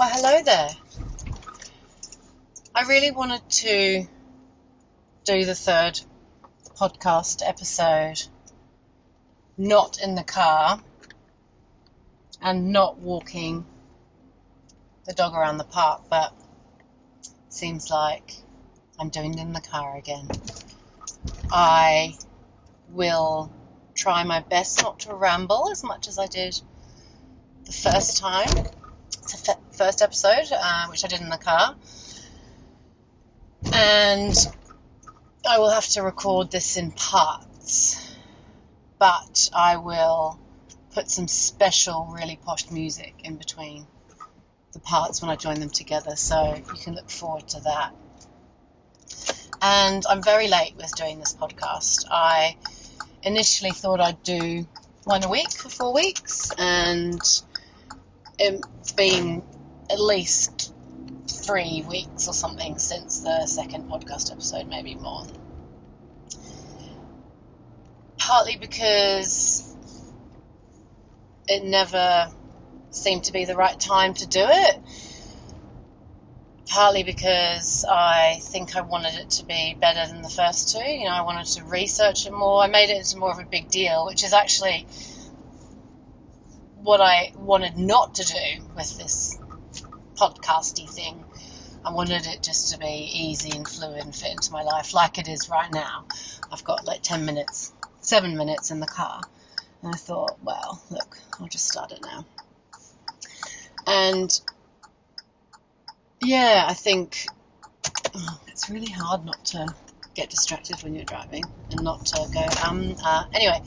Well, hello there. I really wanted to do the third podcast episode not in the car and not walking the dog around the park, but seems like I'm doing it in the car again. I will try my best not to ramble as much as I did the first time, the first episode, uh, which I did in the car. And I will have to record this in parts, but I will put some special, really posh music in between the parts when I join them together, so you can look forward to that. And I'm very late with doing this podcast. I initially thought I'd do one a week for four weeks, and Um, it's been at least three weeks or something since the second podcast episode, maybe more. Partly because it never seemed to be the right time to do it. Partly because I think I wanted it to be better than the first two. You know, I wanted to research it more. I made it into more of a big deal, which is actually what I wanted not to do with this podcasty thing. I wanted it just to be easy and fluid and fit into my life like it is right now. I've got like 10 minutes, 7 minutes in the car. And I thought, well, look, I'll just start it now. And yeah, I think oh, it's really hard not to get distracted when you're driving and not to go, um, uh, anyway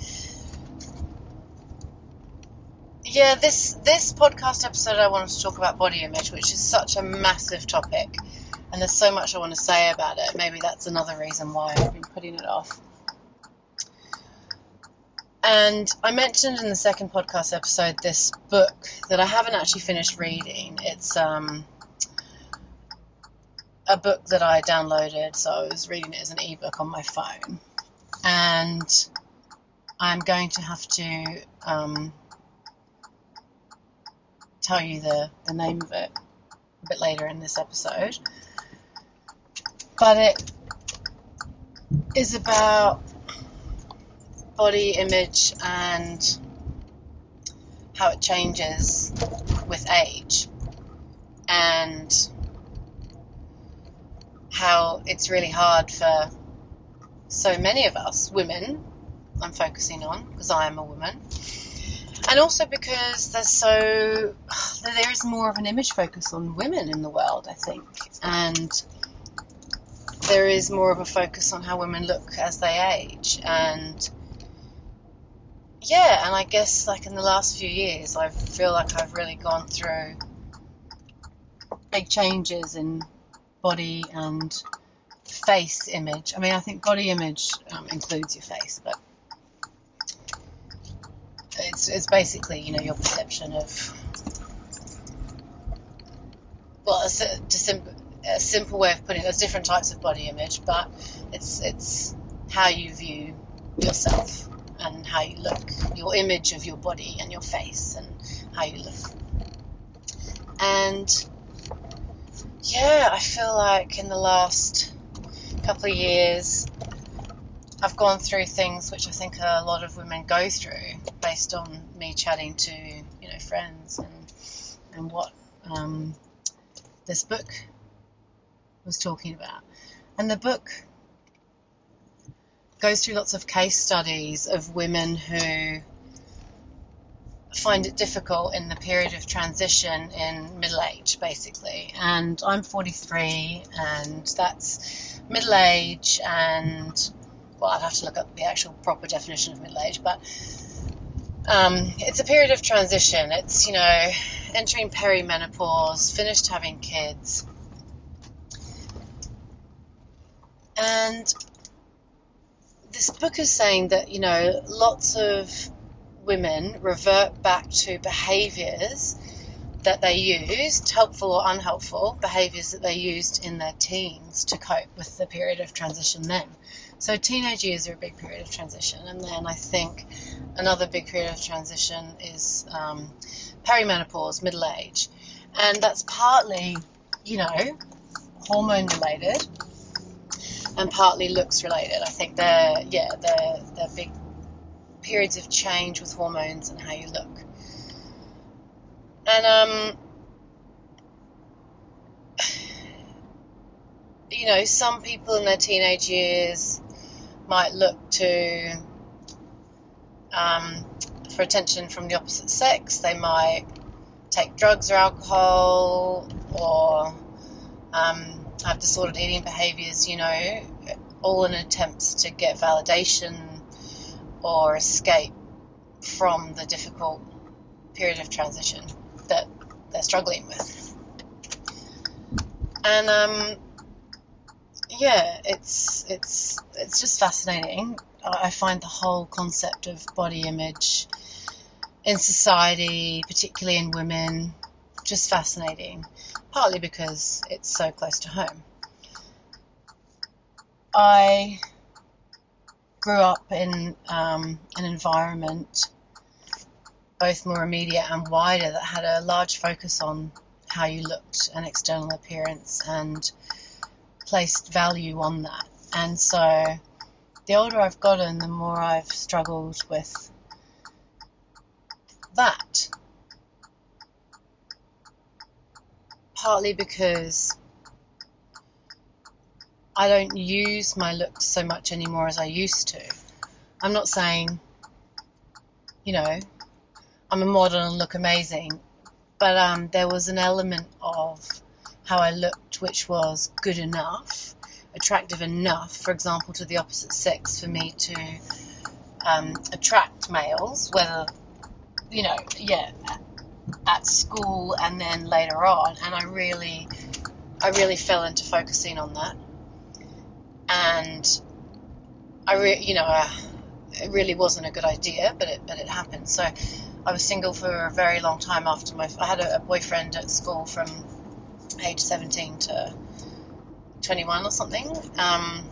yeah, this this podcast episode I wanted to talk about body image, which is such a massive topic, and there's so much I want to say about it. Maybe that's another reason why I've been putting it off. And I mentioned in the second podcast episode this book that I haven't actually finished reading. It's um, a book that I downloaded, so I was reading it as an ebook on my phone, and I'm going to have to um, tell you the, the name of it a bit later in this episode. But it is about body image and how it changes with age and how it's really hard for so many of us women I'm focusing on because I am a woman and also because there's so there is more of an image focus on women in the world, I think, and there is more of a focus on how women look as they age, and yeah, and I guess like in the last few years, I feel like I've really gone through big changes in body and face image. I mean, I think body image um, includes your face, but it's, it's basically, you know, your perception of, well, a, sim- a simple way of putting it, there's different types of body image, but it's, it's how you view yourself and how you look, your image of your body and your face and how you look. And yeah, I feel like in the last couple of years, I've gone through things which I think a lot of women go through based on me chatting to you know friends and and what um, this book was talking about. And the book goes through lots of case studies of women who find it difficult in the period of transition in middle age, basically. And I'm 43, and that's middle age and well, I'd have to look up the actual proper definition of middle age, but um, it's a period of transition. It's, you know, entering perimenopause, finished having kids. And this book is saying that, you know, lots of women revert back to behaviors that they used, helpful or unhelpful, behaviors that they used in their teens to cope with the period of transition then. So teenage years are a big period of transition, and then I think another big period of transition is um, perimenopause, middle age, And that's partly, you know, hormone related and partly looks related. I think they're, yeah, they're, they're big periods of change with hormones and how you look. And, um, you know, some people in their teenage years might look to um, for attention from the opposite sex. They might take drugs or alcohol or um, have disordered eating behaviors, you know, all in attempts to get validation or escape from the difficult period of transition that they're struggling with. And um, yeah, it's it's it's just fascinating. I find the whole concept of body image in society, particularly in women, just fascinating. Partly because it's so close to home. I grew up in um, an environment, both more immediate and wider, that had a large focus on how you looked and external appearance and placed value on that. And so the older I've gotten, the more I've struggled with that. Partly because I don't use my looks so much anymore as I used to. I'm not saying, you know, I'm a model and look amazing, but um, there was an element of how I looked which was good enough, attractive enough, for example, to the opposite sex for me to um, attract males, whether, you know, yeah, at school and then later on. And I really, I really fell into focusing on that. And I, re- you know, uh, it really wasn't a good idea, but it, but it happened. So I was single for a very long time after my, I had a, a boyfriend at school from age 17 to 21 or something. Um,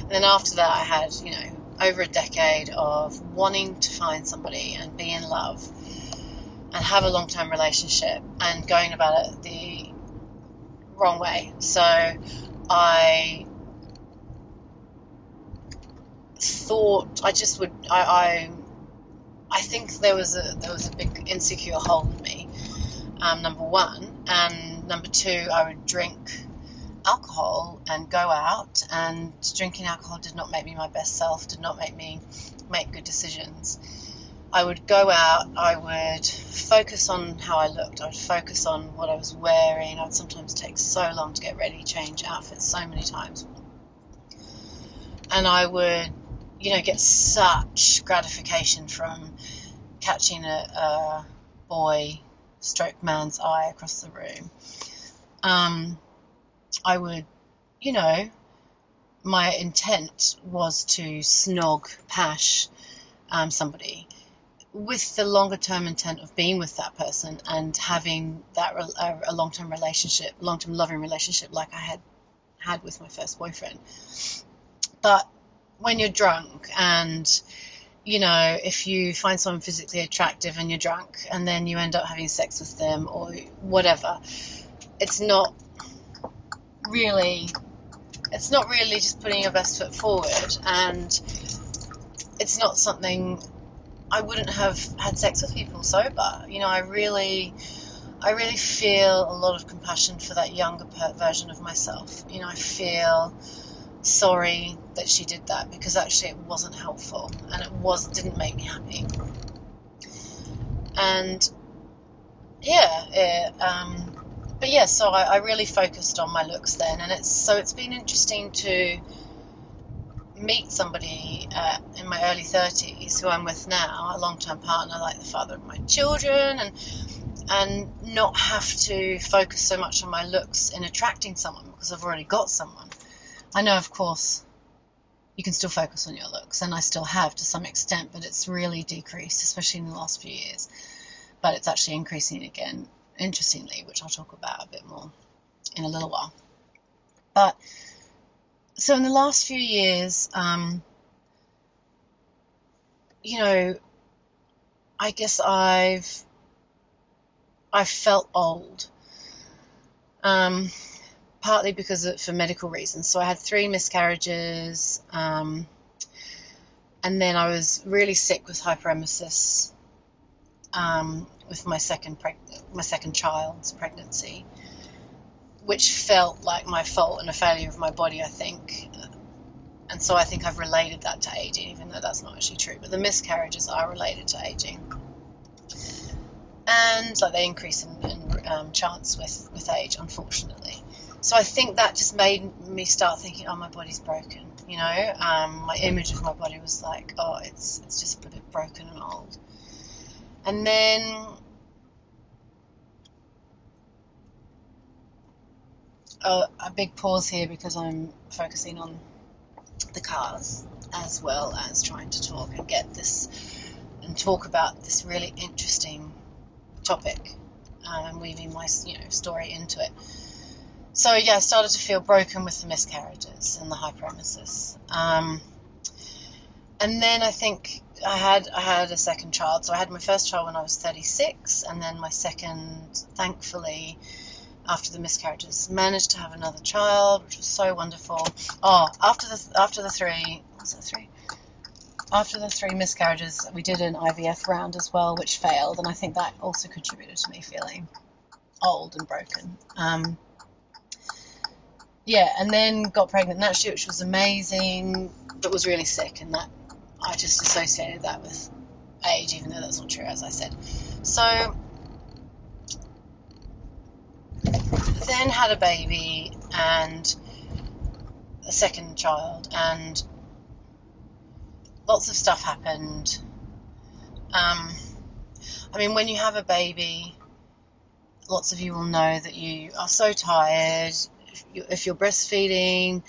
and then after that, I had, you know, over a decade of wanting to find somebody and be in love and have a long term relationship and going about it the wrong way. So I thought I just would I, I I think there was a there was a big insecure hole in me. Um, number one, and number two, I would drink alcohol and go out, and drinking alcohol did not make me my best self, did not make me make good decisions. I would go out, I would focus on how I looked, I would focus on what I was wearing. I'd sometimes take so long to get ready, change outfits so many times. And I would, you know, get such gratification from catching a, a boy stroke man's eye across the room um, I would, you know, my intent was to snog, pash um, somebody with the longer term intent of being with that person and having that re- a long term relationship, long term loving relationship like I had had with my first boyfriend. But when you're drunk and you know, if you find someone physically attractive and you're drunk and then you end up having sex with them or whatever, it's not really it's not really just putting your best foot forward and it's not something I wouldn't have had sex with people sober. You know, I really I really feel a lot of compassion for that younger version of myself. You know, I feel sorry that she did that because actually it wasn't helpful and it was didn't make me happy. And yeah, um, but yeah, so I, I, really focused on my looks then, and it's so it's been interesting to meet somebody uh, in my early 30s who I'm with now, a long-term partner, like the father of my children, and and not have to focus so much on my looks in attracting someone because I've already got someone. I know, of course, you can still focus on your looks, and I still have to some extent, but it's really decreased, especially in the last few years. But it's actually increasing again interestingly, which I'll talk about a bit more in a little while. But so in the last few years, um, you know, I guess I've I've felt old, Um, partly because of, for medical reasons. So I had three miscarriages, um, and then I was really sick with hyperemesis um, with my second preg- my second child's pregnancy, which felt like my fault and a failure of my body, I think. And so I think I've related that to aging, even though that's not actually true. But the miscarriages are related to aging, and like they increase in, in um, chance with with age, unfortunately. So I think that just made me start thinking, oh, my body's broken. You know, um, my image of my body was like, oh, it's it's just a bit broken and old. And then uh, a big pause here because I'm focusing on the cars as well as trying to talk and get this and talk about this really interesting topic um, and weaving my you know story into it. So yeah, I started to feel broken with the miscarriages and the hyperemesis. Um, and then I think I had I had a second child. So I had my first child when I was 36, and then my second, thankfully, after the miscarriages, managed to have another child, which was so wonderful. Oh, after the after the three, was it three? After the three miscarriages, we did an IVF round as well, which failed, and I think that also contributed to me feeling old and broken. Um, yeah, and then got pregnant naturally, which was amazing, but was really sick, and that I just associated that with age, even though that's not true, as I said. So then had a baby and a second child, and lots of stuff happened. Um, I mean, when you have a baby, lots of you will know that you are so tired. If, you, if you're breastfeeding,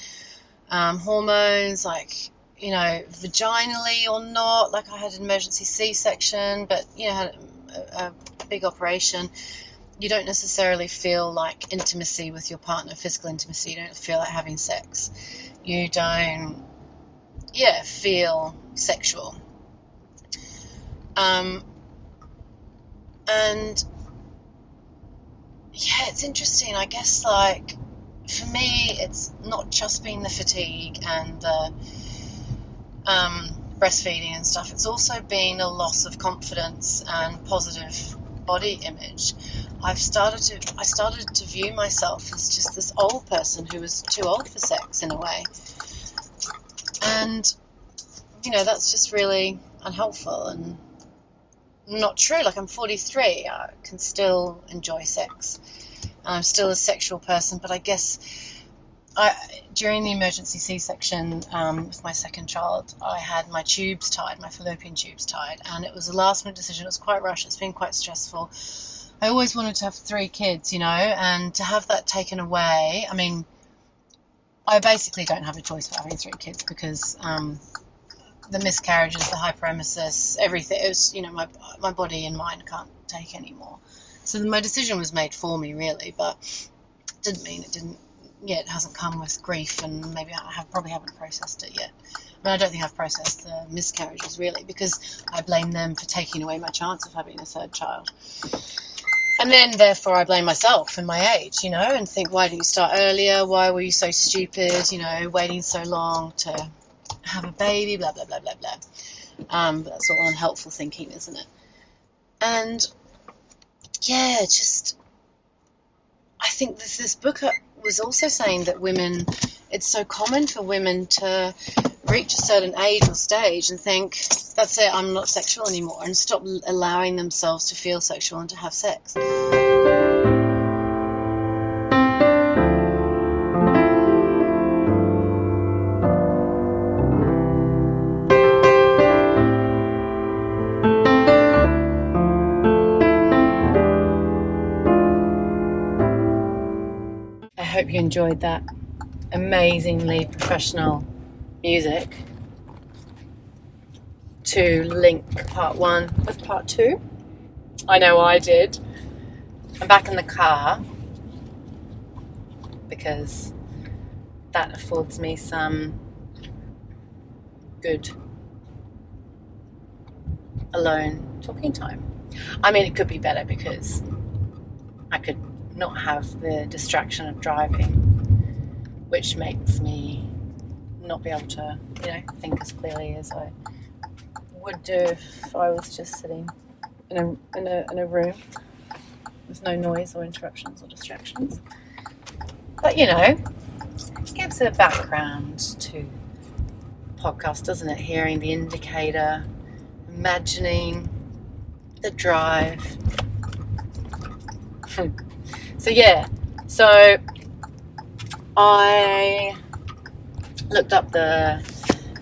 um, hormones like you know, vaginally or not. Like I had an emergency C-section, but you know, had a, a big operation. You don't necessarily feel like intimacy with your partner, physical intimacy. You don't feel like having sex. You don't, yeah, feel sexual. Um, and yeah, it's interesting. I guess like for me, it's not just been the fatigue and the um, breastfeeding and stuff, it's also been a loss of confidence and positive body image. I've started to I started to view myself as just this old person who was too old for sex in a way, and you know that's just really unhelpful and not true. Like I'm 43, I can still enjoy sex. I'm still a sexual person, but I guess I, during the emergency C-section um, with my second child, I had my tubes tied, my fallopian tubes tied, and it was a last-minute decision. It was quite rushed. It's been quite stressful. I always wanted to have three kids, you know, and to have that taken away. I mean, I basically don't have a choice for having three kids because um, the miscarriages, the hyperemesis, everything. It was, you know, my my body and mind can't take anymore. So my decision was made for me, really, but didn't mean it didn't yeah, it hasn't come with grief, and maybe I have probably haven't processed it yet. But I don't think I've processed the miscarriages really, because I blame them for taking away my chance of having a third child. And then, therefore, I blame myself and my age, you know, and think, why didn't you start earlier? Why were you so stupid? You know, waiting so long to have a baby? Blah blah blah blah blah. Um, but that's all unhelpful thinking, isn't it? And yeah, just I think this this book uh, was also saying that women, it's so common for women to reach a certain age or stage and think, that's it, I'm not sexual anymore, and stop allowing themselves to feel sexual and to have sex. Enjoyed that amazingly professional music to link part one with part two. I know I did. I'm back in the car because that affords me some good alone talking time. I mean, it could be better because I could not have the distraction of driving, which makes me not be able to, you know, think as clearly as I would do if I was just sitting in a, in a, in a room with no noise or interruptions or distractions. But you know, it gives a background to podcast, doesn't it? Hearing the indicator, imagining the drive. Hmm. So, yeah, so I looked up the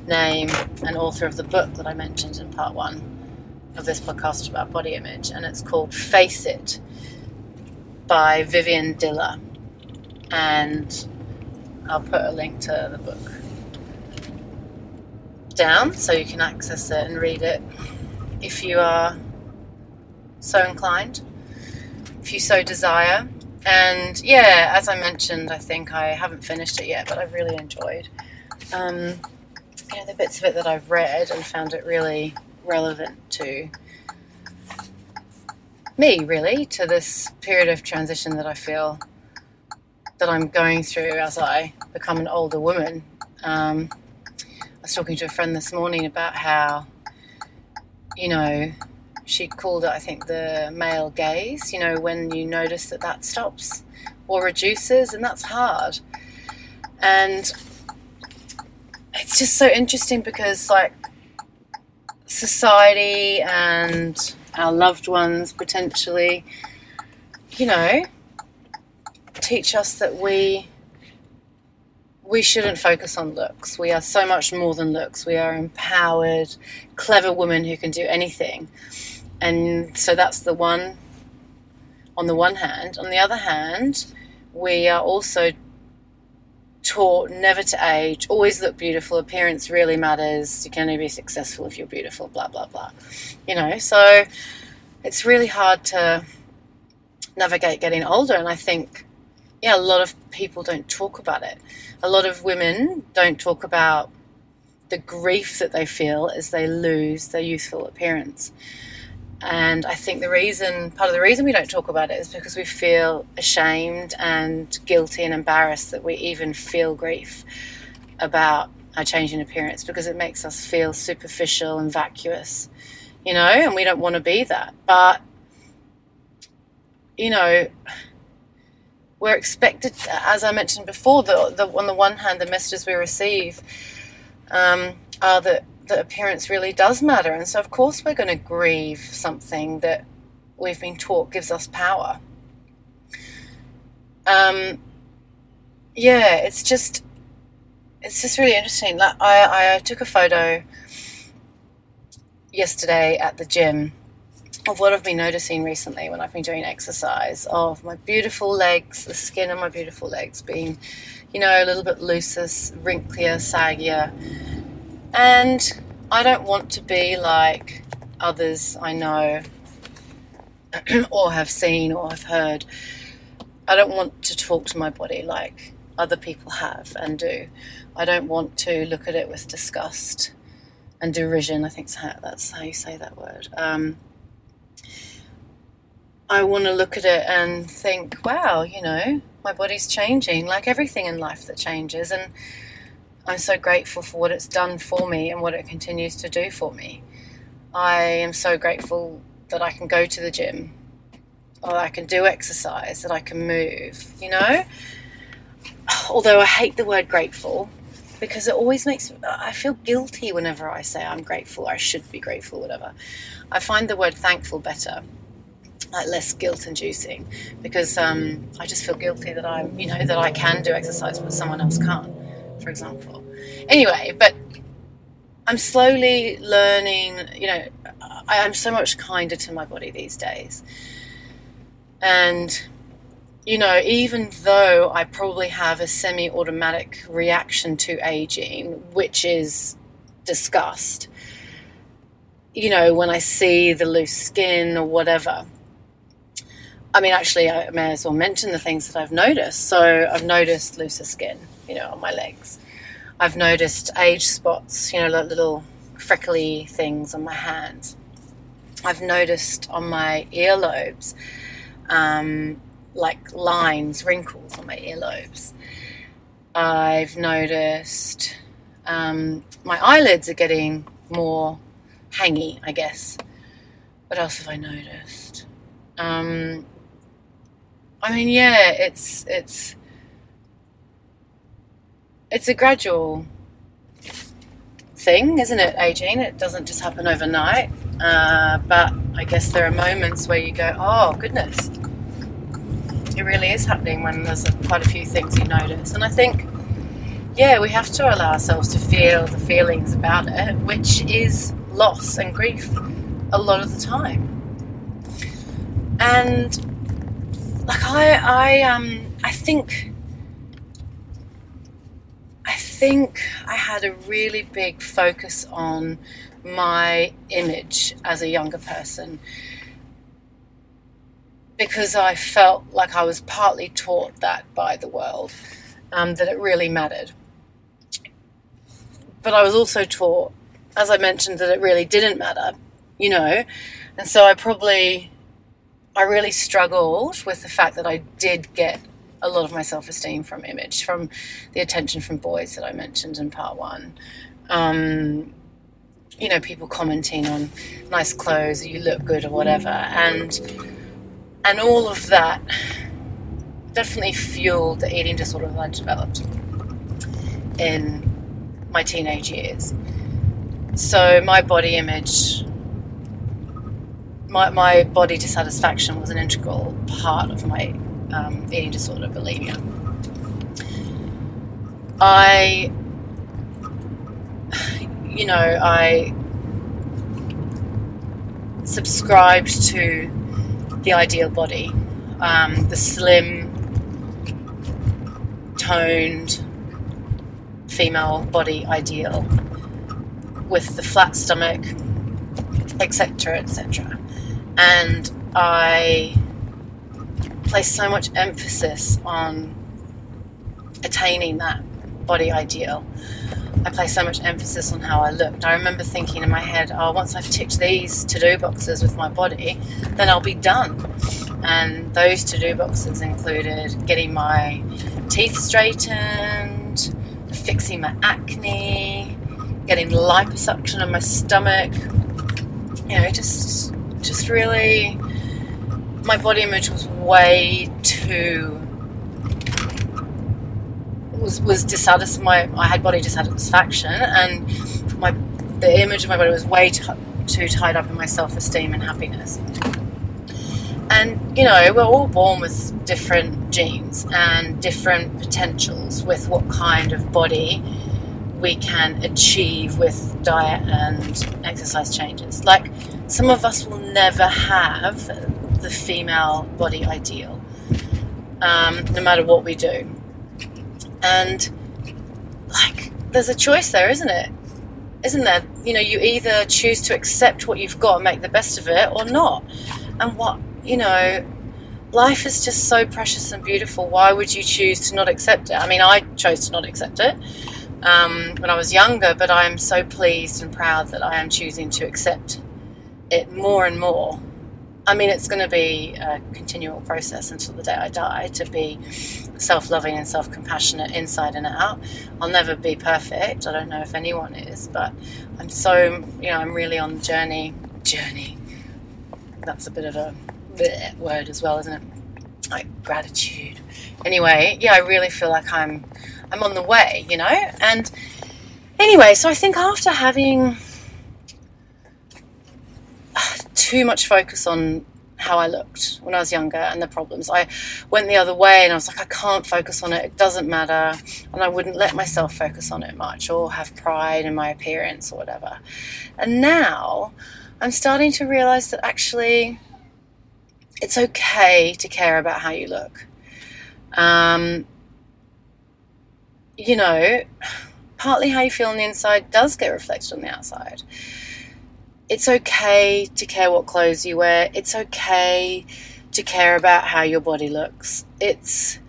name and author of the book that I mentioned in part one of this podcast about body image, and it's called Face It by Vivian Diller. And I'll put a link to the book down so you can access it and read it if you are so inclined, if you so desire. And yeah, as I mentioned, I think I haven't finished it yet, but I've really enjoyed um, you know, the bits of it that I've read and found it really relevant to me, really, to this period of transition that I feel that I'm going through as I become an older woman. Um, I was talking to a friend this morning about how, you know, she called it, I think, the male gaze, you know, when you notice that that stops or reduces, and that's hard. And it's just so interesting because, like, society and our loved ones potentially, you know, teach us that we we shouldn't focus on looks. We are so much more than looks. We are empowered, clever women who can do anything. And so that's the one on the one hand. On the other hand, we are also taught never to age, always look beautiful, appearance really matters, you can only be successful if you're beautiful, blah, blah, blah. You know, so it's really hard to navigate getting older. And I think, yeah, a lot of people don't talk about it. A lot of women don't talk about the grief that they feel as they lose their youthful appearance. And I think the reason, part of the reason we don't talk about it is because we feel ashamed and guilty and embarrassed that we even feel grief about our change in appearance because it makes us feel superficial and vacuous, you know, and we don't want to be that. But, you know, we're expected, as I mentioned before, the, the, on the one hand, the messages we receive um, are that that appearance really does matter. And so, of course, we're going to grieve something that we've been taught gives us power. Um, yeah, it's just it's just really interesting. Like I, I took a photo yesterday at the gym of what I've been noticing recently when I've been doing exercise of my beautiful legs, the skin on my beautiful legs being, you know, a little bit looser, wrinklier, saggier and I don't want to be like others I know or have seen or have heard. I don't want to talk to my body like other people have and do. I don't want to look at it with disgust and derision. I think that's how you say that word. Um, I want to look at it and think, wow, you know, my body's changing, like everything in life that changes. And I'm so grateful for what it's done for me and what it continues to do for me. I am so grateful that I can go to the gym or I can do exercise, that I can move, you know? Although I hate the word grateful because it always makes I feel guilty whenever I say I'm grateful, I should be grateful, whatever. I find the word thankful better like less guilt inducing because um, I just feel guilty that I'm, you know, that I can do exercise but someone else can't for example. Anyway, but I'm slowly learning, you know, I, am so much kinder to my body these days. And, you know, even though I probably have a semi automatic reaction to aging, which is disgust, you know, when I see the loose skin or whatever. I mean, actually, I may as well mention the things that I've noticed. So, I've noticed looser skin you know, on my legs. I've noticed age spots, you know, like little freckly things on my hands. I've noticed on my earlobes um, like lines, wrinkles on my earlobes. I've noticed um, my eyelids are getting more hangy, I guess. What else have I noticed? Um, I mean, yeah, it's it's it's a gradual thing, isn't it, aging? It doesn't just happen overnight. Uh, but I guess there are moments where you go, oh, goodness, it really is happening when there's quite a few things you notice. And I think, yeah, we have to allow ourselves to feel the feelings about it, which is loss and grief a lot of the time. And like I, I, um, I think think I had a really big focus on my image as a younger person because I felt like I was partly taught that by the world, um, that it really mattered. But I was also taught, as I mentioned, that it really didn't matter, you know, and so I probably, I really struggled with the fact that I did get a lot of my self esteem from image, from the attention from boys that I mentioned in part one. Um, you know, people commenting on nice clothes, you look good, or whatever, and and all of that definitely fueled the eating disorder that I developed in my teenage years. So my body image, my, my body dissatisfaction was an integral part of my um, eating disorder, bulimia. I, you know, I subscribed to the ideal body, um, the slim, toned female body ideal with the flat stomach, etc., etc. And I place so much emphasis on attaining that body ideal. I place so much emphasis on how I looked. I remember thinking in my head, oh, once I've ticked these to do boxes with my body, then I'll be done. And those to do boxes included getting my teeth straightened, fixing my acne, getting liposuction on my stomach. You know, just just really my body image was way too was was dissatisfied. My I had body dissatisfaction, and my the image of my body was way too, too tied up in my self esteem and happiness. And you know, we're all born with different genes and different potentials with what kind of body we can achieve with diet and exercise changes. Like some of us will never have the female body ideal, um, no matter what we do. And like, there's a choice there, isn't it? Isn't there? You know, you either choose to accept what you've got and make the best of it, or not. And what you know, life is just so precious and beautiful. Why would you choose to not accept it? I mean, I chose to not accept it um, when I was younger, but I am so pleased and proud that I am choosing to accept it more and more I mean, it's going to be a continual process until the day I die to be self loving and self compassionate inside and out. I'll never be perfect. I don't know if anyone is, but I'm so, you know, I'm really on the journey. Journey. That's a bit of a word as well, isn't it? Like gratitude. Anyway, yeah, I really feel like I'm I'm on the way, you know? And anyway, so I think after having too much focus on how I looked when I was younger and the problems. I went the other way and I was like, I can't focus on it, it doesn't matter. And I wouldn't let myself focus on it much or have pride in my appearance or whatever. And now I'm starting to realize that actually it's okay to care about how you look. Um, you know, partly how you feel on the inside does get reflected on the outside it's okay to care what clothes you wear. It's okay to care about how your body looks. It's,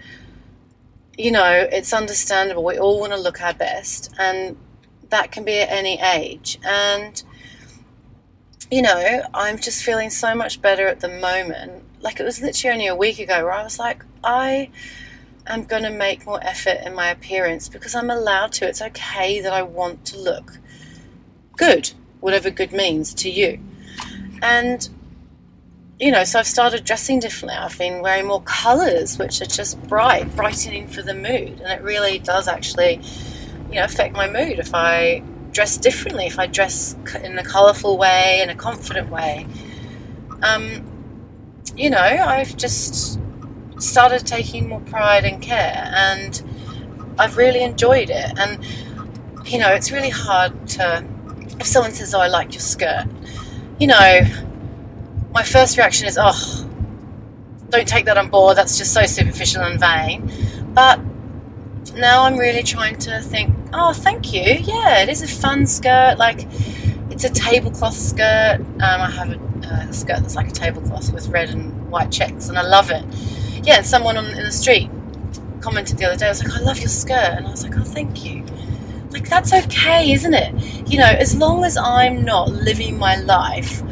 you know, it's understandable. We all want to look our best, and that can be at any age. And, you know, I'm just feeling so much better at the moment like it was literally only a week ago where I was like, I am going to make more effort in my appearance because I'm allowed to. It's okay that I want to look good, whatever good means to you. And you know, so I've started dressing differently. I've been wearing more colours, which are just bright, brightening for the mood. And it really does actually, you know, affect my mood if I dress differently, if I dress in a colourful way, in a confident way. Um, you know, I've just started taking more pride and care, and I've really enjoyed it. And, you know, it's really hard to, if someone says, Oh, I like your skirt, you know, my first reaction is, oh, don't take that on board. That's just so superficial and vain. But now I'm really trying to think, oh, thank you. Yeah, it is a fun skirt. Like, it's a tablecloth skirt. Um, I have a, skirt that's like a tablecloth with red and white checks, and I love it. Yeah, and someone on, in the street commented the other day, I was like, I love your skirt. And I was like, oh, thank you. Like, that's okay, isn't it? You know, as long as I'm not living my life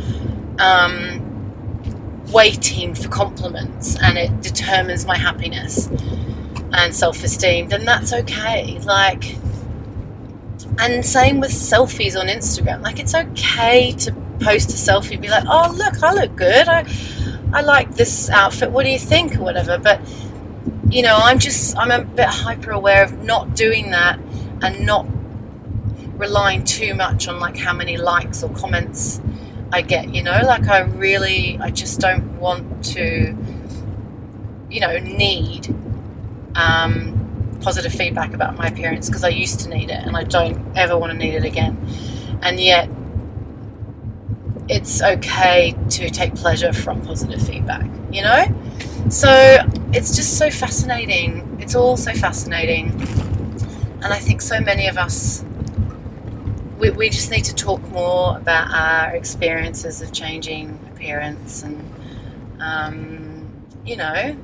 um, waiting for compliments and it determines my happiness and self esteem, then that's okay. Like, and same with selfies on Instagram. Like, it's okay to post a selfie and be like, oh, look, I look good. I, I like this outfit. What do you think? Or whatever. But, you know, I'm just, I'm a bit hyper aware of not doing that and not relying too much on like how many likes or comments I get, you know, like I really, I just don't want to, you know, need um, positive feedback about my appearance because I used to need it and I don't ever want to need it again. And yet, it's okay to take pleasure from positive feedback, you know? So it's just so fascinating. It's all so fascinating. And I think so many of us we, we just need to talk more about our experiences of changing appearance and, um, you know,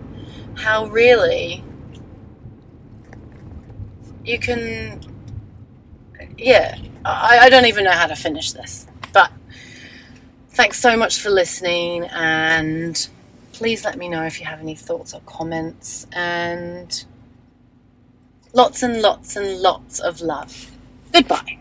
how really you can. Yeah, I, I don't even know how to finish this. But thanks so much for listening and please let me know if you have any thoughts or comments and lots and lots and lots of love. Goodbye.